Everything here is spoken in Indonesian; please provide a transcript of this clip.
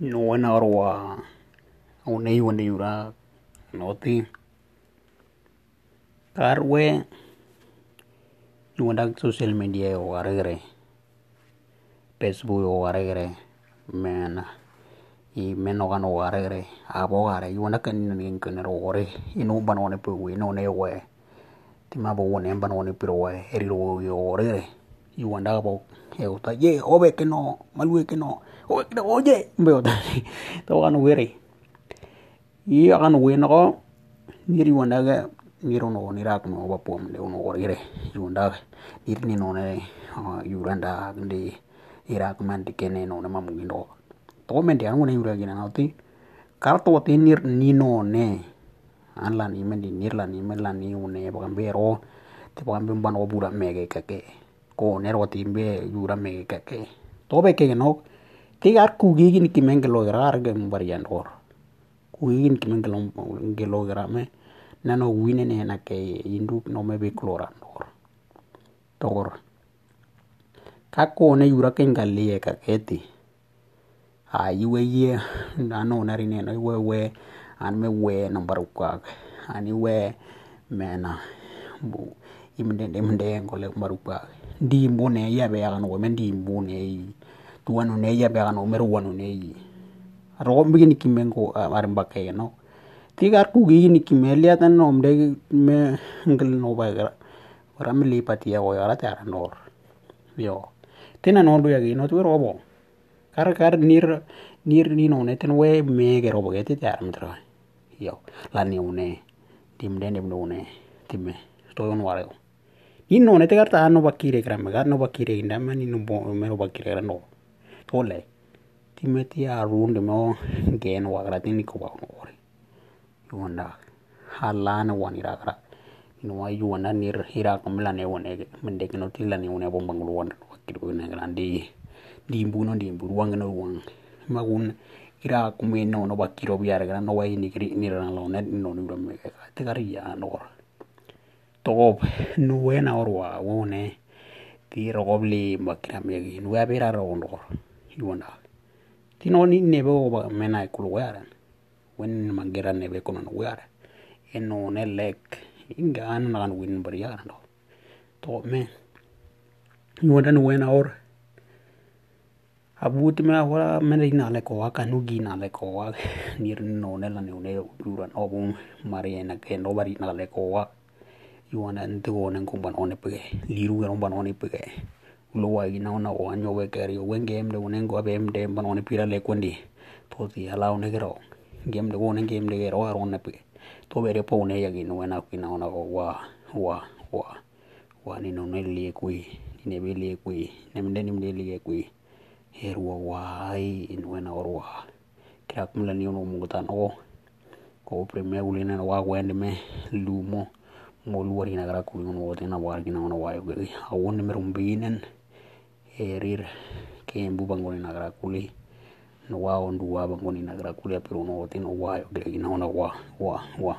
No Noen har wa unei wani ura noti. Carwe nuandak social media o aregre. Facebook o aregre. Mena. Y meno gano o aregre. Abo gare. Yuandak ningin kener o ore. Inu banone pe we no ne we. Tima bo wone banone pe we. Eri lo yo aregre. Yuanda bo e uta ye obe que no malue que no oye mbe uta to gano were i akan win ko niri wanda ga niro no ni rak no ba pom le no ore i wanda niri ni no ne yuranda ndi irak man tikene no na mamu ndo to men dia ngone yura gina ngauti kar to te nir ni no ne an la ni men di nir la ni men la ni une ba bero te ba mbem ban obura mege kake koner kotiimgei Jurame keke tobe kekenok tigar kugigin kimen kelogerar ke barian ror kugigin kimen kelogerame nano winene na ke indup no me bekloran ror togor kakone yura kengalie kaketi ayiwe ye nano narineno iwe we an me we nambarukwak ani we mena imde imde ngole baru ka di mbone ya be ya no men di mbone tuano ne ya be ya no meru wano ne ro begini kimengo ar mbake no? Tigar ku gi ni kimelia tan nom de me ngel no ba gara ora me li patia o ara ta nor. Yo. Tena no do yagi no tu robo kar kar nir nir ni no ne ten we me ge robo ge te tar mtra yo. La ni une tim de nem no ne timme sto on ware ni no ne te gar ta no bakire gram ga no bakire inda ma ni no bo me no bakire no. To le timeti a runde mo gen wagra tini ko ba no ore yuanda halana wani ragra no wa yuanda nir hira ko mela ne wone mende no tila ne wone bomba ngul wanda wakil ko ne grandi di mbuno di mburu wang no wang magun ira ko me no no bakiro biar gra no wa ni kri ni ran lo ne no ni ro me ka te gari ya no togop nuwena orwa wone ti rogop le bakira megi nuya bera rogon rogor iwona ti no ni nebe o mena kulu wearan wen magera nebe kono no eno ne lek inga an nagan win bariaran do togop men iwona nuwena or abuti me ahora mena ina le ko aka nu gina le ko nir no ne la ne obum mariana ke no bari na le ko iwana nti wona nkuba noonepeke liruga nomba noonepeke ulowaki naona owanyo wekeri wengemde unengo abemde mba noonepira lekwendi tosi ala onekero ngemde wona ngemde kero waro onepeke tobere po uneyaki nuena kwinaona wa wa wa wa ninone liekui ninebe liekui nemde nimde liekui herua wai inuena orwa kirak mlanion omugutan o ko premier ulinen wakwendime lumo mooluwari inakarakuyo nootena warkina ona waayokeli awon nimerumpiinen erir keempu pankon inakarakuli no waa ontuwaa pankon inakarakuli apiro nootin owaayokelekina ona wa wa wa.